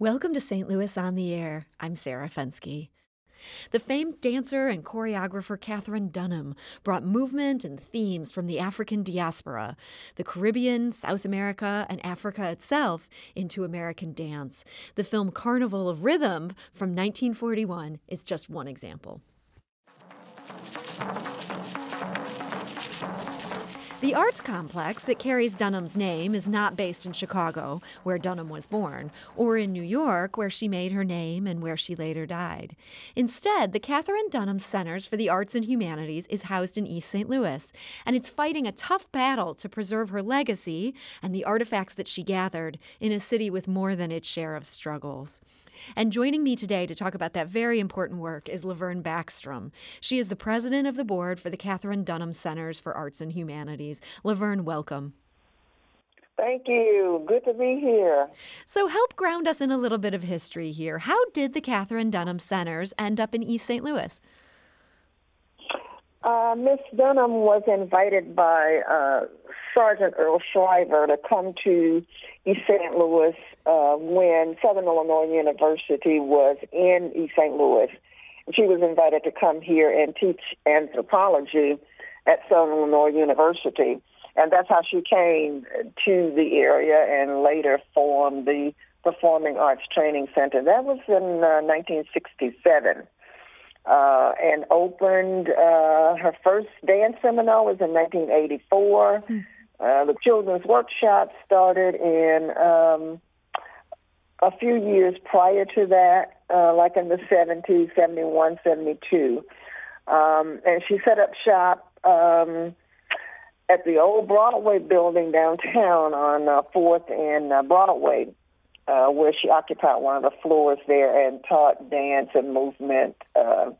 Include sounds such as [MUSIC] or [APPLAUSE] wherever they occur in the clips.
Welcome to St. Louis on the Air. I'm Sarah Fenske. The famed dancer and choreographer Katherine Dunham brought movement and themes from the African diaspora, the Caribbean, South America, and Africa itself into American dance. The film Carnival of Rhythm from 1941 is just one example. The arts complex that carries Dunham's name is not based in Chicago, where Dunham was born, or in New York, where she made her name and where she later died. Instead, the Katherine Dunham Centers for the Arts and Humanities is housed in East St. Louis, and it's fighting a tough battle to preserve her legacy and the artifacts that she gathered in a city with more than its share of struggles. And joining me today to talk about that very important work is Laverne Backstrom. She is the president of the board for the Katherine Dunham Centers for Arts and Humanities. Laverne, welcome. Thank you. Good to be here. So, help ground us in a little bit of history here. How did the Katherine Dunham Centers end up in East St. Louis? Uh, Miss Dunham was invited by uh, Sergeant Earl Shriver to come to East St. Louis uh, when Southern Illinois University was in East St. Louis. She was invited to come here and teach anthropology at Southern Illinois University. And that's how she came to the area and later formed the Performing Arts Training Center. That was in uh, 1967 uh, and opened uh, her first dance seminar was in 1984. Mm. Uh, the children's workshop started in um, a few years prior to that, uh, like in the 70s, 71, 72. Um, and she set up shop um, at the old Broadway building downtown on uh, 4th and uh, Broadway uh, where she occupied one of the floors there and taught dance and movement uh,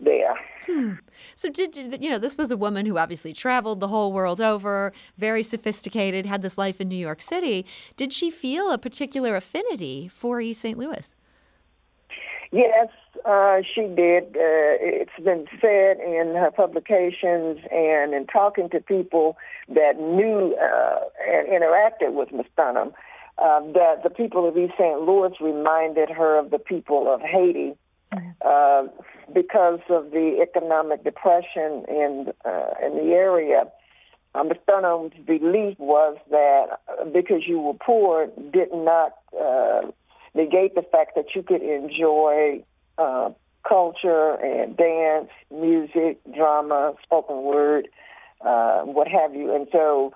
there. Hmm. So did you know this was a woman who obviously traveled the whole world over, very sophisticated, had this life in New York City. Did she feel a particular affinity for East St. Louis? Yes, uh, she did. Uh, it's been said in her publications and in talking to people that knew uh, and interacted with Miss Dunham uh, that the people of East St. Louis reminded her of the people of Haiti uh, because of the economic depression in uh, in the area. Um. Dunham's belief was that because you were poor did not uh, negate the fact that you could enjoy uh, culture and dance, music, drama, spoken word, uh, what have you. And so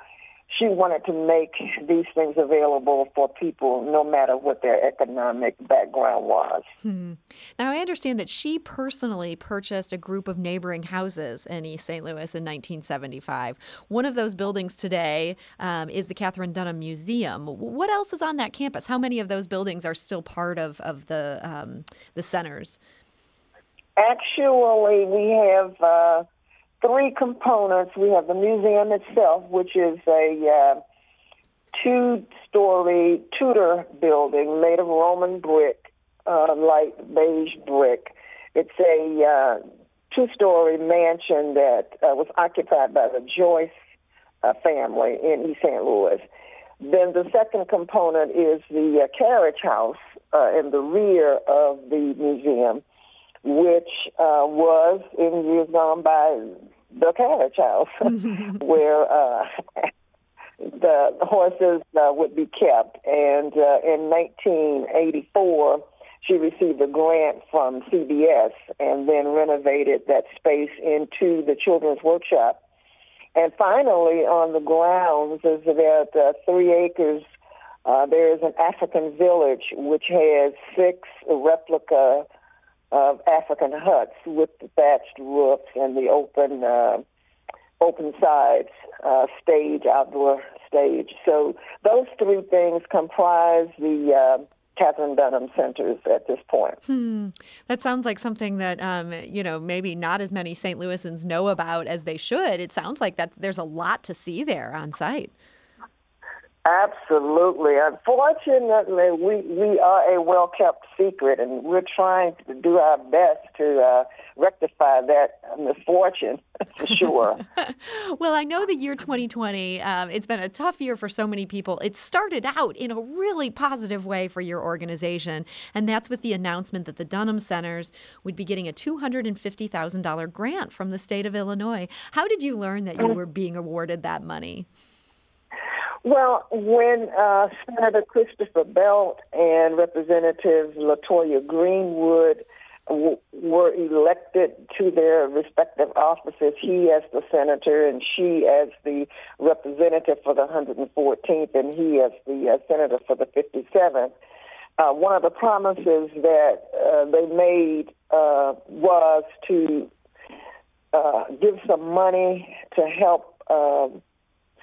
she wanted to make these things available for people no matter what their economic background was. Hmm. Now, I understand that she personally purchased a group of neighboring houses in East St. Louis in 1975. One of those buildings today um, is the Katherine Dunham Museum. What else is on that campus? How many of those buildings are still part of, of the, um, the centers? Actually, we have. Uh, three components. We have the museum itself, which is a uh, two-story Tudor building made of Roman brick, uh, light beige brick. It's a uh, two-story mansion that uh, was occupied by the Joyce uh, family in East St. Louis. Then the second component is the uh, carriage house uh, in the rear of the museum, which uh, was in years gone by the carriage house [LAUGHS] where uh, [LAUGHS] the horses uh, would be kept. And uh, in 1984, she received a grant from CBS and then renovated that space into the children's workshop. And finally, on the grounds, is about uh, three acres. Uh, there is an African village which has six replica of African huts with the thatched roofs and the open uh, open sides, uh, stage, outdoor stage. So those three things comprise the uh, Katherine Dunham centers at this point. Hmm. That sounds like something that um, you know maybe not as many St. Louisans know about as they should. It sounds like that there's a lot to see there on site. Absolutely. Unfortunately, we, we are a well kept secret, and we're trying to do our best to uh, rectify that misfortune [LAUGHS] for sure. [LAUGHS] well, I know the year 2020, um, it's been a tough year for so many people. It started out in a really positive way for your organization, and that's with the announcement that the Dunham Centers would be getting a $250,000 grant from the state of Illinois. How did you learn that you mm. were being awarded that money? Well, when uh, Senator Christopher Belt and Representative Latoya Greenwood w- were elected to their respective offices, he as the senator and she as the representative for the 114th, and he as the uh, senator for the 57th. Uh, one of the promises that uh, they made uh, was to uh, give some money to help um,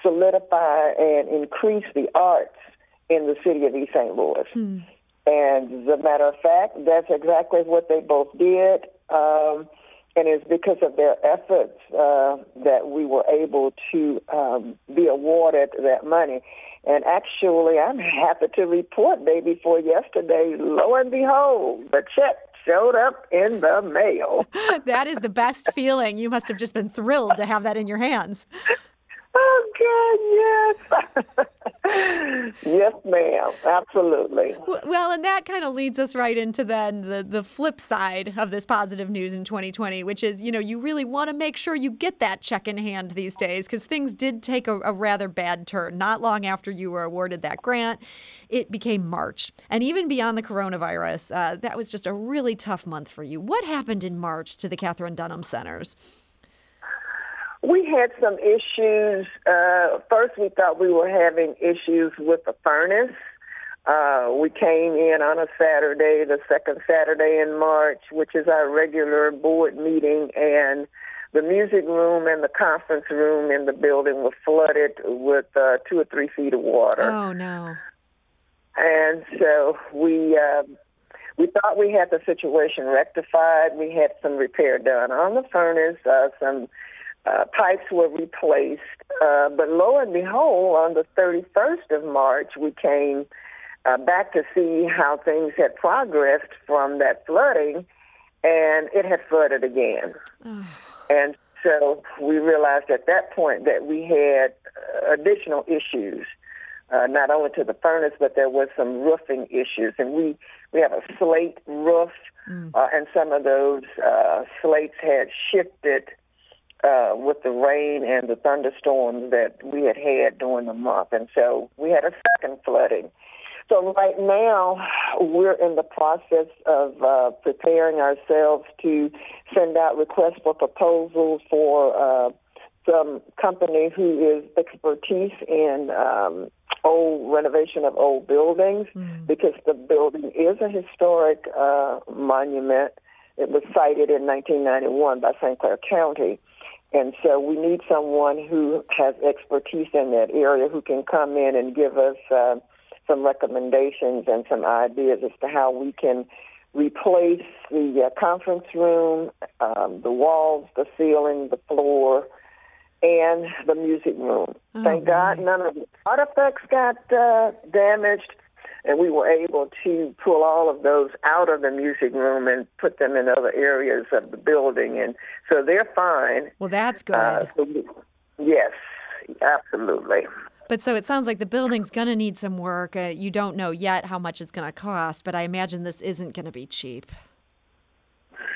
solidify and increase the arts in the city of East St. Louis. Hmm. And as a matter of fact, that's exactly what they both did. Um, and it's because of their efforts uh, that we were able to um, be awarded that money. And actually, I'm happy to report, day before yesterday, lo and behold, the check showed up in the mail. [LAUGHS] that is the best feeling. You must have just been thrilled to have that in your hands. [LAUGHS] Oh God, yes, [LAUGHS] yes, ma'am, absolutely. Well, and that kind of leads us right into then the the flip side of this positive news in 2020, which is you know you really want to make sure you get that check in hand these days because things did take a, a rather bad turn. Not long after you were awarded that grant, it became March, and even beyond the coronavirus, uh, that was just a really tough month for you. What happened in March to the Katherine Dunham Centers? We had some issues. Uh, first, we thought we were having issues with the furnace. Uh, we came in on a Saturday, the second Saturday in March, which is our regular board meeting, and the music room and the conference room in the building were flooded with uh, two or three feet of water. Oh no! And so we uh, we thought we had the situation rectified. We had some repair done on the furnace, uh, some uh, pipes were replaced. Uh, but lo and behold, on the 31st of March, we came uh, back to see how things had progressed from that flooding, and it had flooded again. and so we realized at that point that we had uh, additional issues. Uh, not only to the furnace, but there was some roofing issues, and we we have a slate roof, mm. uh, and some of those uh, slates had shifted uh, with the rain and the thunderstorms that we had had during the month. And so we had a second flooding. So right now, we're in the process of uh, preparing ourselves to send out requests for proposals for uh, some company who is expertise in um, old renovation of old buildings mm. because the building is a historic uh, monument. It was cited in 1991 by St. Clair County. And so we need someone who has expertise in that area who can come in and give us uh, some recommendations and some ideas as to how we can replace the uh, conference room, um, the walls, the ceiling, the floor, and the music room. Oh, Thank God none of the artifacts got uh, damaged and we were able to pull all of those out of the music room and put them in other areas of the building, and so they're fine. Well, that's good. Uh, so, yes, absolutely. But so it sounds like the building's going to need some work. Uh, you don't know yet how much it's going to cost, but I imagine this isn't going to be cheap.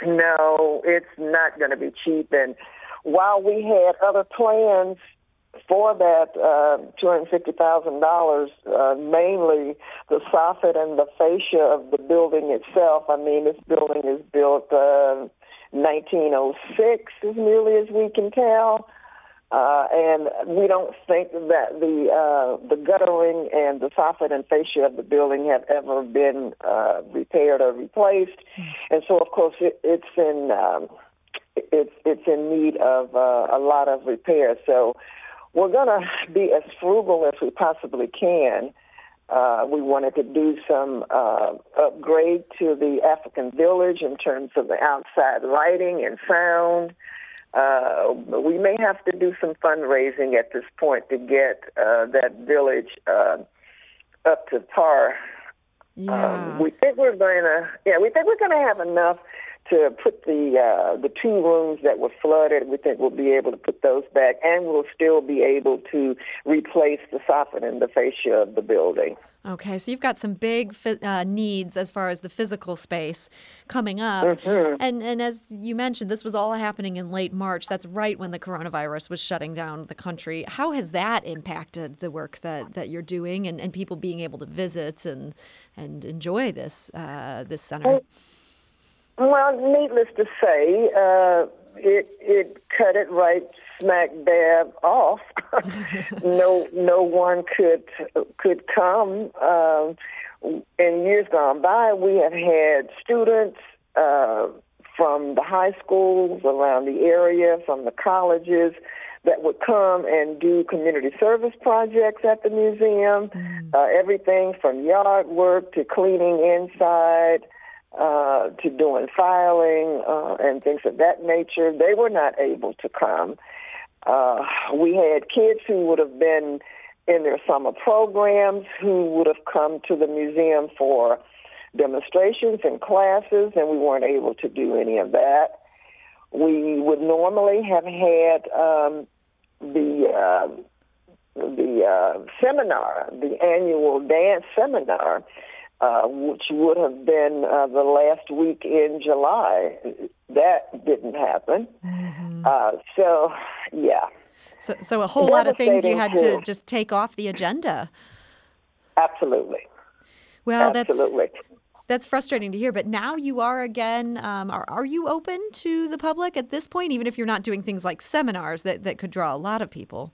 No, it's not going to be cheap. And while we had other plans for that uh, $250,000, uh, mainly the soffit and the fascia of the building itself. I mean, this building is built uh, 1906, as nearly as we can tell. Uh, and we don't think that the uh, the guttering and the soffit and fascia of the building have ever been uh, repaired or replaced, and so of course it, it's in um, it's it's in need of uh, a lot of repair. So we're going to be as frugal as we possibly can. Uh, we wanted to do some uh, upgrade to the African village in terms of the outside lighting and sound. Uh, we may have to do some fundraising at this point to get uh, that village uh, up to par. Yeah. Um, we think we're going to, yeah, we think we're going to have enough to put the uh, the two rooms that were flooded. We think we'll be able to put those back, and we'll still be able to replace the soffit and the fascia of the building. Okay, so you've got some big uh, needs as far as the physical space coming up, mm-hmm. and and as you mentioned, this was all happening in late March. That's right when the coronavirus was shutting down the country. How has that impacted the work that, that you're doing, and, and people being able to visit and and enjoy this uh, this center? Well, well, needless to say, uh, it it cut it right smack dab off. [LAUGHS] no, no one could could come. Um, in years gone by, we have had students uh, from the high schools around the area, from the colleges, that would come and do community service projects at the museum. Mm. Uh, everything from yard work to cleaning inside uh, to doing filing uh, and things of that nature. They were not able to come. Uh, we had kids who would have been in their summer programs who would have come to the museum for demonstrations and classes, and we weren't able to do any of that. We would normally have had um, the uh, the uh, seminar, the annual dance seminar, uh, which would have been uh, the last week in July. That didn't happen. Mm-hmm. Uh, so, yeah. So, so a whole lot of things you had to just take off the agenda. Absolutely. Well, Absolutely. that's that's frustrating to hear. But now you are again. Um, are are you open to the public at this point, even if you're not doing things like seminars that that could draw a lot of people?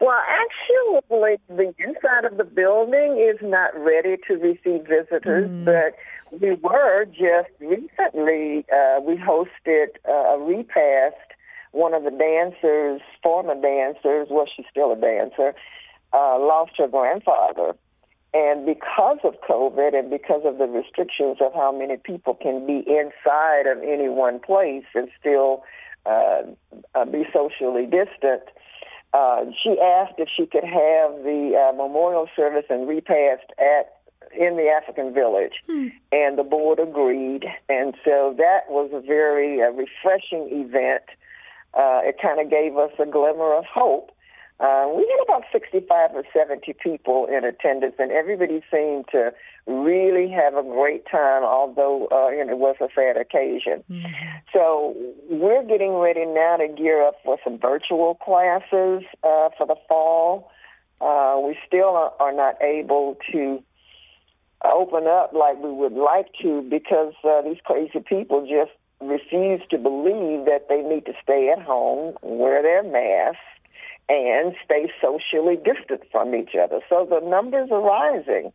Well, actually, the inside of the building is not ready to receive visitors, Mm. but we were just recently, uh, we hosted a repast. One of the dancers, former dancers, well, she's still a dancer, uh, lost her grandfather. And because of COVID and because of the restrictions of how many people can be inside of any one place and still uh, uh, be socially distant, uh, she asked if she could have the uh, memorial service and repast at in the African village, hmm. and the board agreed. And so that was a very uh, refreshing event. Uh, it kind of gave us a glimmer of hope. Uh, we had about 65 or 70 people in attendance, and everybody seemed to really have a great time, although uh, you know, it was a sad occasion. Mm-hmm. So we're getting ready now to gear up for some virtual classes uh, for the fall. Uh, we still are, are not able to open up like we would like to because uh, these crazy people just refuse to believe that they need to stay at home, wear their masks, and stay socially distant from each other. So the numbers are rising.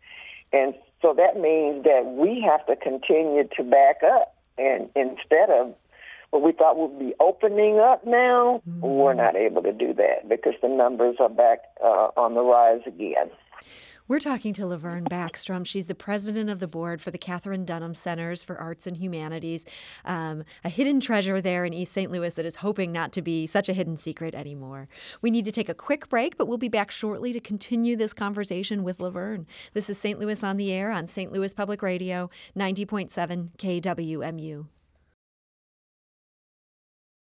And so that means that we have to continue to back up. And instead of what we thought would be opening up now, mm-hmm. we're not able to do that because the numbers are back uh, on the rise again. We're talking to Laverne Backstrom. She's the president of the board for the Katherine Dunham Centers for Arts and Humanities, um, a hidden treasure there in East St. Louis that is hoping not to be such a hidden secret anymore. We need to take a quick break, but we'll be back shortly to continue this conversation with Laverne. This is St. Louis on the Air on St. Louis Public Radio, 90.7 KWMU.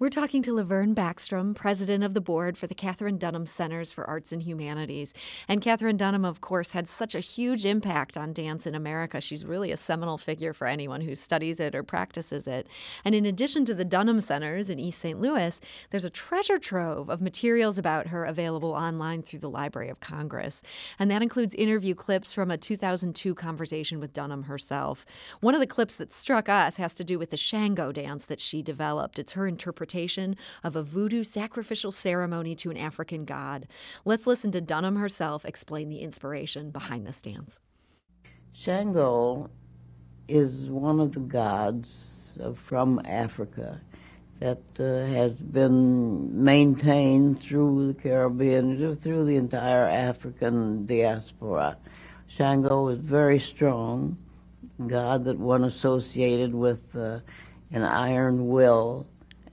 We're talking to Laverne Backstrom, president of the board for the Katherine Dunham Centers for Arts and Humanities. And Katherine Dunham, of course, had such a huge impact on dance in America. She's really a seminal figure for anyone who studies it or practices it. And in addition to the Dunham Centers in East St. Louis, there's a treasure trove of materials about her available online through the Library of Congress. And that includes interview clips from a 2002 conversation with Dunham herself. One of the clips that struck us has to do with the Shango dance that she developed. It's her interpretation of a voodoo sacrificial ceremony to an African god. Let's listen to Dunham herself explain the inspiration behind this dance. Shango is one of the gods from Africa that uh, has been maintained through the Caribbean, through the entire African diaspora. Shango is very strong, God that one associated with uh, an iron will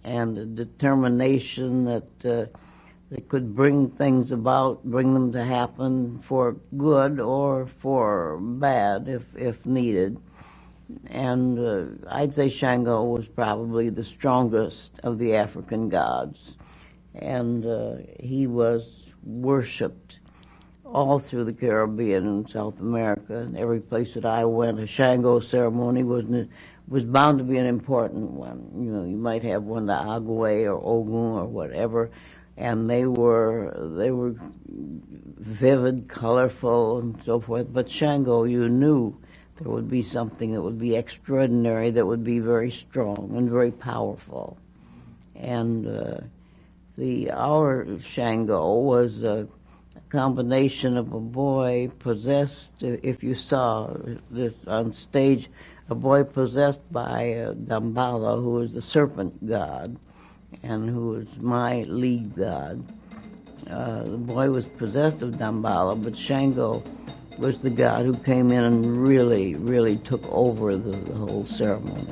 and a determination that uh, could bring things about, bring them to happen for good or for bad if if needed and uh, I'd say Shango was probably the strongest of the African gods, and uh, he was worshipped all through the Caribbean and South America. And every place that I went, a Shango ceremony was was bound to be an important one. You know, you might have one to Agwe or Ogun or whatever, and they were they were vivid, colorful, and so forth. But Shango, you knew there would be something that would be extraordinary, that would be very strong and very powerful. And uh, the our Shango was a combination of a boy possessed. If you saw this on stage, a boy possessed by uh, Damballa, who is the serpent god, and who is my lead god. Uh, the boy was possessed of Damballa, but Shango was the god who came in and really, really took over the, the whole ceremony.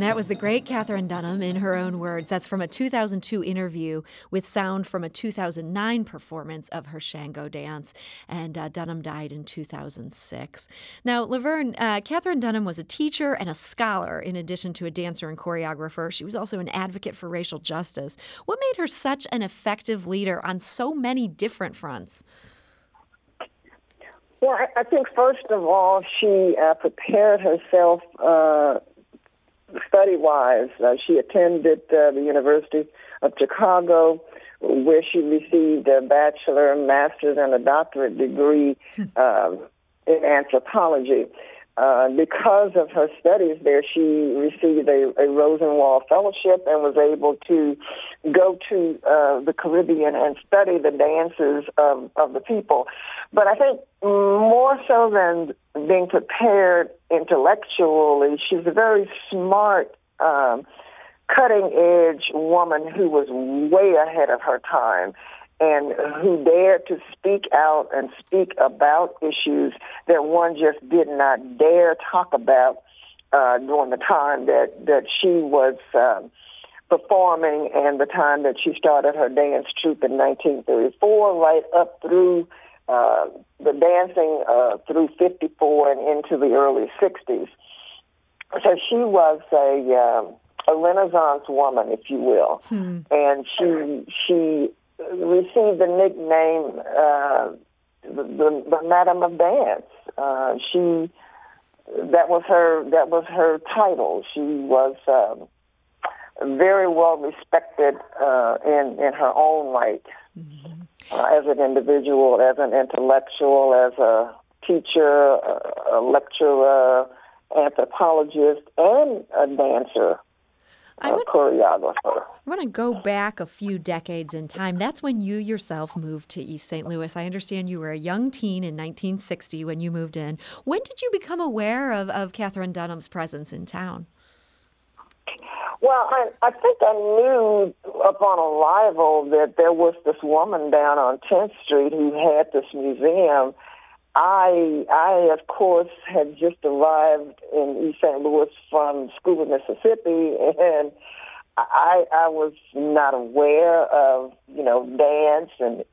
And that was the great Katherine Dunham in her own words. That's from a 2002 interview with sound from a 2009 performance of her Shango dance. And uh, Dunham died in 2006. Now, Laverne, uh, Dunham was a teacher and a scholar in addition to a dancer and choreographer. She was also an advocate for racial justice. What made her such an effective leader on so many different fronts? Well, I think first of all, she uh, prepared herself uh, study wise. Uh, she attended uh, the University of Chicago, where she received a bachelor, master's, and a doctorate degree uh, in anthropology. Uh, because of her studies there, she received a, a Rosenwald Fellowship and was able to go to uh, the Caribbean and study the dances of, of the people. But I think more so than being prepared intellectually, she's a very smart, um, cutting edge woman who was way ahead of her time and who dared to speak out and speak about issues that one just did not dare talk about uh, during the time that, that she was um, performing and the time that she started her dance troupe in 1934, right up through uh, the dancing uh, through 54 and into the early 60s. So she was a uh, a Renaissance woman, if you will, hmm. and she she received the nickname uh, the, the, the Madam of Dance. Uh, she that was her that was her title. She was um, very well respected uh, in in her own right mm-hmm. uh, as an individual, as an intellectual, as a teacher, a, a lecturer, anthropologist, and a dancer. I uh, would, choreographer. I want to go back a few decades in time. That's when you yourself moved to East St. Louis. I understand you were a young teen in 1960 when you moved in. When did you become aware of, of Katherine Dunham's presence in town? Well, I, I think I knew upon arrival that there was this woman down on 10th Street who had this museum I, I of course, had just arrived in East St. Louis from school in Mississippi, and I, I was not aware of, you know, dance and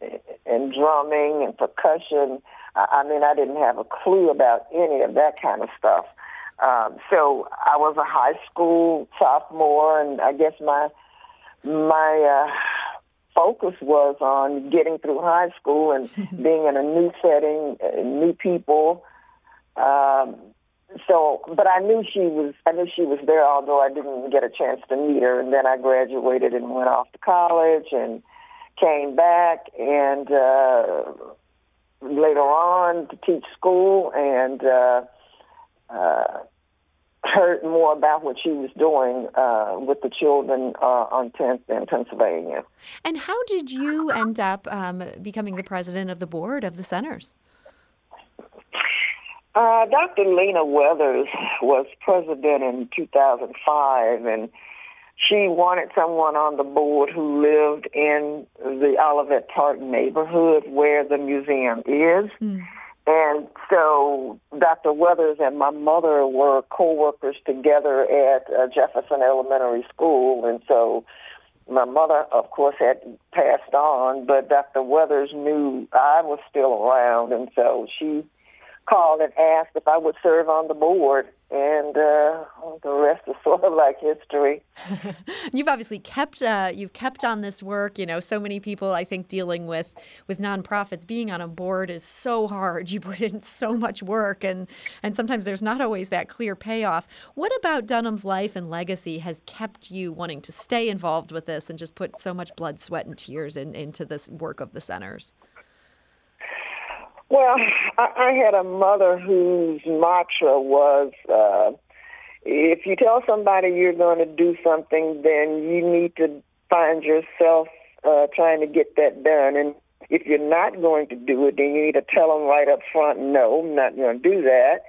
and drumming and percussion. I, I mean, I didn't have a clue about any of that kind of stuff. Um, so I was a high school sophomore, and I guess my my uh, focus was on getting through high school and [LAUGHS] being in a new setting, uh, new people. Um, so, but I knew she was. I knew she was there, although I didn't get a chance to meet her. And then I graduated and went off to college and came back and uh, later on to teach school and. Uh, uh, heard more about what she was doing uh, with the children uh, on 10th in Pennsylvania. And how did you end up um, becoming the president of the board of the centers? Uh, Dr. Lena Weathers was president in 2005, and she wanted someone on the board who lived in the Olivette Park neighborhood where the museum is. Mm. And so Dr. Weathers and my mother were co-workers together at uh, Jefferson Elementary School. And so my mother, of course, had passed on, but Dr. Weathers knew I was still around. And so she called and asked if I would serve on the board, and uh, the rest is [LAUGHS] sort of like history. [LAUGHS] you've obviously kept uh, you've kept on this work. You know, so many people I think dealing with with nonprofits being on a board is so hard. [LAUGHS] You put in so much work, and and sometimes there's not always that clear payoff. What about Dunham's life and legacy has kept you wanting to stay involved with this and just put so much blood, sweat, and tears in, into this work of the centers? Well, I, I had a mother whose mantra was, uh, if you tell somebody you're going to do something, then you need to find yourself uh, trying to get that done. And if you're not going to do it, then you need to tell them right up front, no, I'm not going to do that.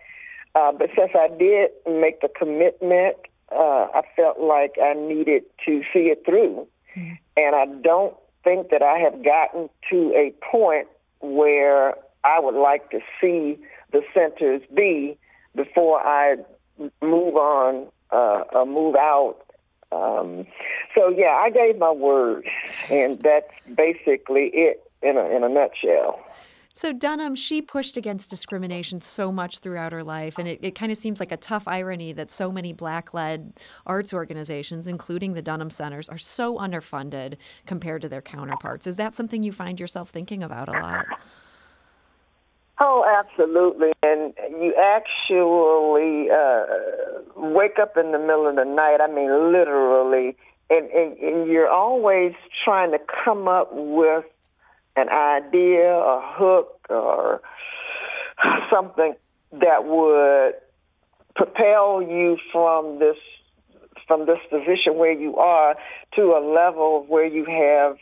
Uh, but since I did make the commitment, uh, I felt like I needed to see it through. Mm-hmm. And I don't think that I have gotten to a point where I would like to see the centers be before I move on uh, or move out. Um, so yeah, I gave my word, and that's basically it in a in a nutshell. So, Dunham, she pushed against discrimination so much throughout her life, and it, it kind of seems like a tough irony that so many black led arts organizations, including the Dunham Centers, are so underfunded compared to their counterparts. Is that something you find yourself thinking about a lot? Oh, absolutely. And you actually uh, wake up in the middle of the night, I mean, literally, and, and, and you're always trying to come up with an idea, a hook, or something that would propel you from this from this position where you are to a level where you have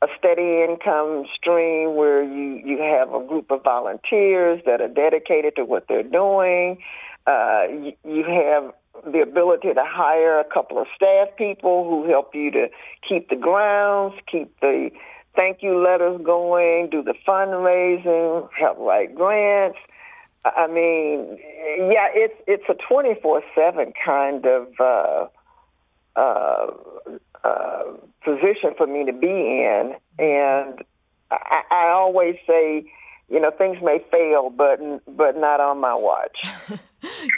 a steady income stream where you, you have a group of volunteers that are dedicated to what they're doing. Uh, you, you have the ability to hire a couple of staff people who help you to keep the grounds, keep the thank you letters going, do the fundraising, help write grants. I mean, yeah, it's it's a twenty four seven kind of uh, uh, uh, position for me to be in, and I, I always say, you know, things may fail, but but not on my watch. [LAUGHS]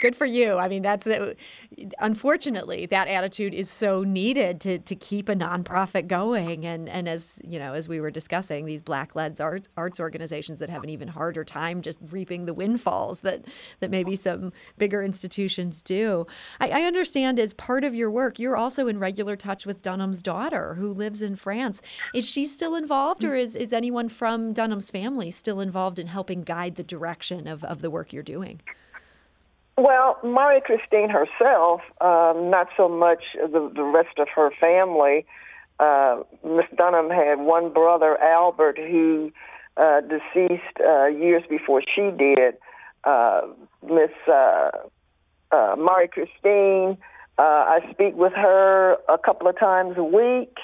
Good for you. I mean, that's uh, unfortunately that attitude is so needed to to keep a nonprofit going. And and as you know, as we were discussing, these black led arts arts organizations that have an even harder time just reaping the windfalls that that maybe some bigger institutions do. I, I understand as part of your work, you're also in regular touch with Dunham's daughter, who lives in France. Is she still involved, or is is anyone from Dunham's family still involved in helping guide the direction of of the work you're doing? Well, Marie Christine herself, um, not so much the, the rest of her family. Uh, Miss Dunham had one brother, Albert, who uh, deceased uh, years before she did. Uh, Miss uh, uh, Marie Christine, uh, I speak with her a couple of times a week,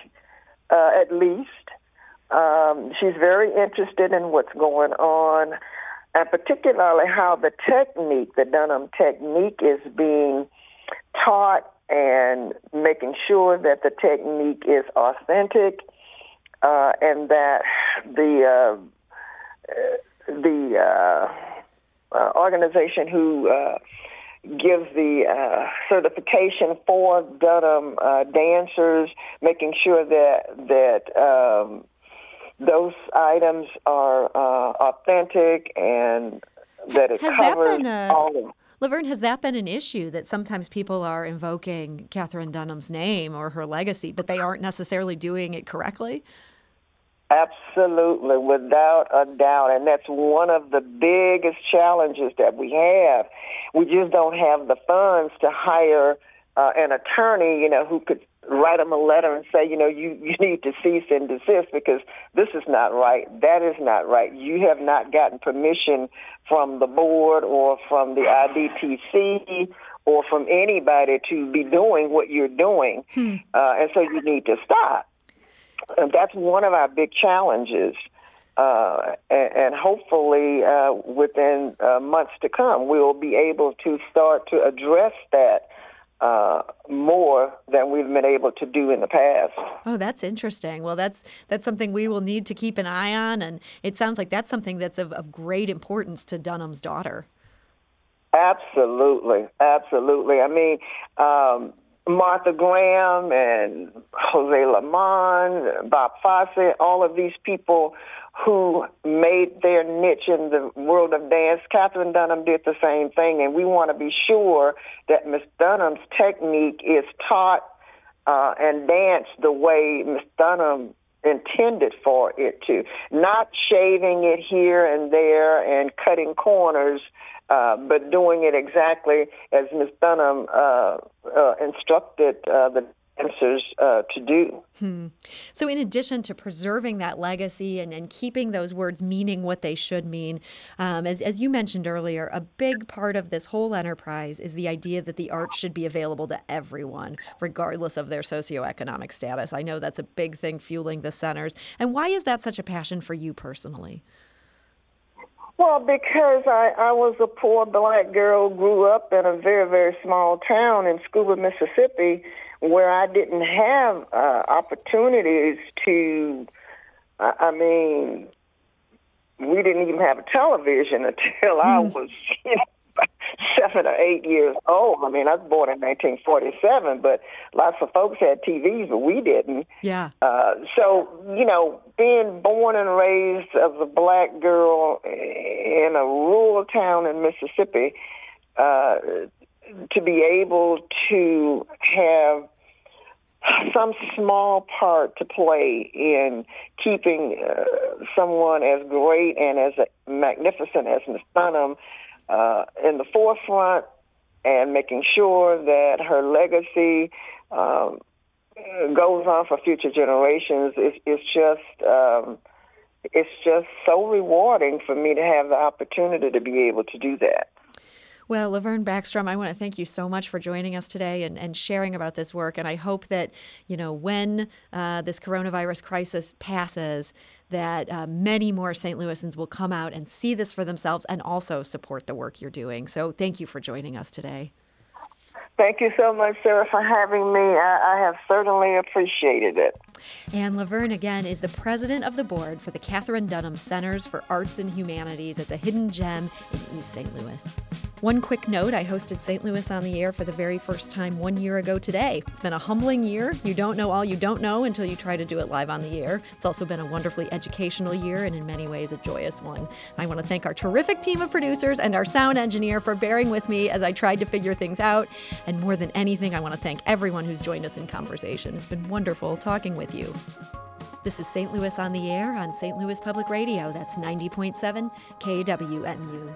uh, at least. Um, she's very interested in what's going on and particularly how the technique, the Dunham technique, is being taught and making sure that the technique is authentic uh, and that the uh, the uh, uh organization who uh, gives the uh, certification for Dunham dancers, making sure that that um, those items are uh, authentic and that it has covers that been a, all of Laverne, has that been an issue that sometimes people are invoking Katherine Dunham's name or her legacy, but they aren't necessarily doing it correctly? Absolutely, without a doubt. And that's one of the biggest challenges that we have. We just don't have the funds to hire uh, an attorney, you know, who could write them a letter and say, you know, you, [LAUGHS] you need to cease and desist because this is not right. That is not right. You have not gotten permission from the board or from the IDTC or from anybody to be doing what you're doing. Hmm. Uh, and so you need to stop. And that's one of our big challenges. Uh, and, and, hopefully, uh, within uh, months to come, we'll be able to start to address that uh, more than we've been able to do in the past. Oh, that's interesting. Well, that's that's something we will need to keep an eye on, and it sounds like that's something that's of, of great importance to Dunham's daughter. Absolutely, absolutely. I mean. Um, Martha Graham and Jose Limon, Bob Fosse, all of these people who made their niche in the world of dance. Katherine Dunham did the same thing, and we want to be sure that Miss Dunham's technique is taught uh, and danced the way Miss Dunham intended for it to, not shaving it here and there and cutting corners uh, but doing it exactly as Ms. Dunham uh, uh, instructed uh, the dancers uh, to do. Hmm. So, in addition to preserving that legacy and, and keeping those words meaning what they should mean, um, as, as you mentioned earlier, a big part of this whole enterprise is the idea that the arts should be available to everyone, regardless of their socioeconomic status. I know that's a big thing fueling the centers. And why is that such a passion for you personally? Well, because I, I was a poor black girl, grew up in a very, very small town in Scooba, Mississippi, where I didn't have uh, opportunities to, I, I mean, we didn't even have a television [LAUGHS] until I hmm. was, you know, [LAUGHS] seven or eight years old. I mean, I was born in 1947, but lots of folks had TVs, but we didn't. Yeah. Uh, so, you know, being born and raised as a black girl in a rural town in Mississippi, uh, to be able to have some small part to play in keeping uh, someone as great and as magnificent as Miss Dunham uh, in the forefront and making sure that her legacy um, goes on for future generations is, is just um, it's just so rewarding for me to have the opportunity to be able to do that. Well, Laverne Backstrom, I want to thank you so much for joining us today and, and sharing about this work. And I hope that, you know, when uh, this coronavirus crisis passes, that uh, many more St. Louisans will come out and see this for themselves and also support the work you're doing. So thank you for joining us today. Thank you so much, Sarah, for having me. I, I, have certainly appreciated it. Anne Laverne, again, is the president of the board for the Katherine Dunham Centers for Arts and Humanities. It's a hidden gem in East St. Louis. One quick note I hosted St. Louis on the air for the very first time one year ago today. It's been a humbling year. You don't know all you don't know until you try to do it live on the air. It's also been a wonderfully educational year and in many ways a joyous one. I want to thank our terrific team of producers and our sound engineer for bearing with me as I tried to figure things out. And more than anything, I want to thank everyone who's joined us in conversation. It's been wonderful talking with you. This is St. Louis on the Air on St. Louis Public Radio. That's 90.7 KWMU.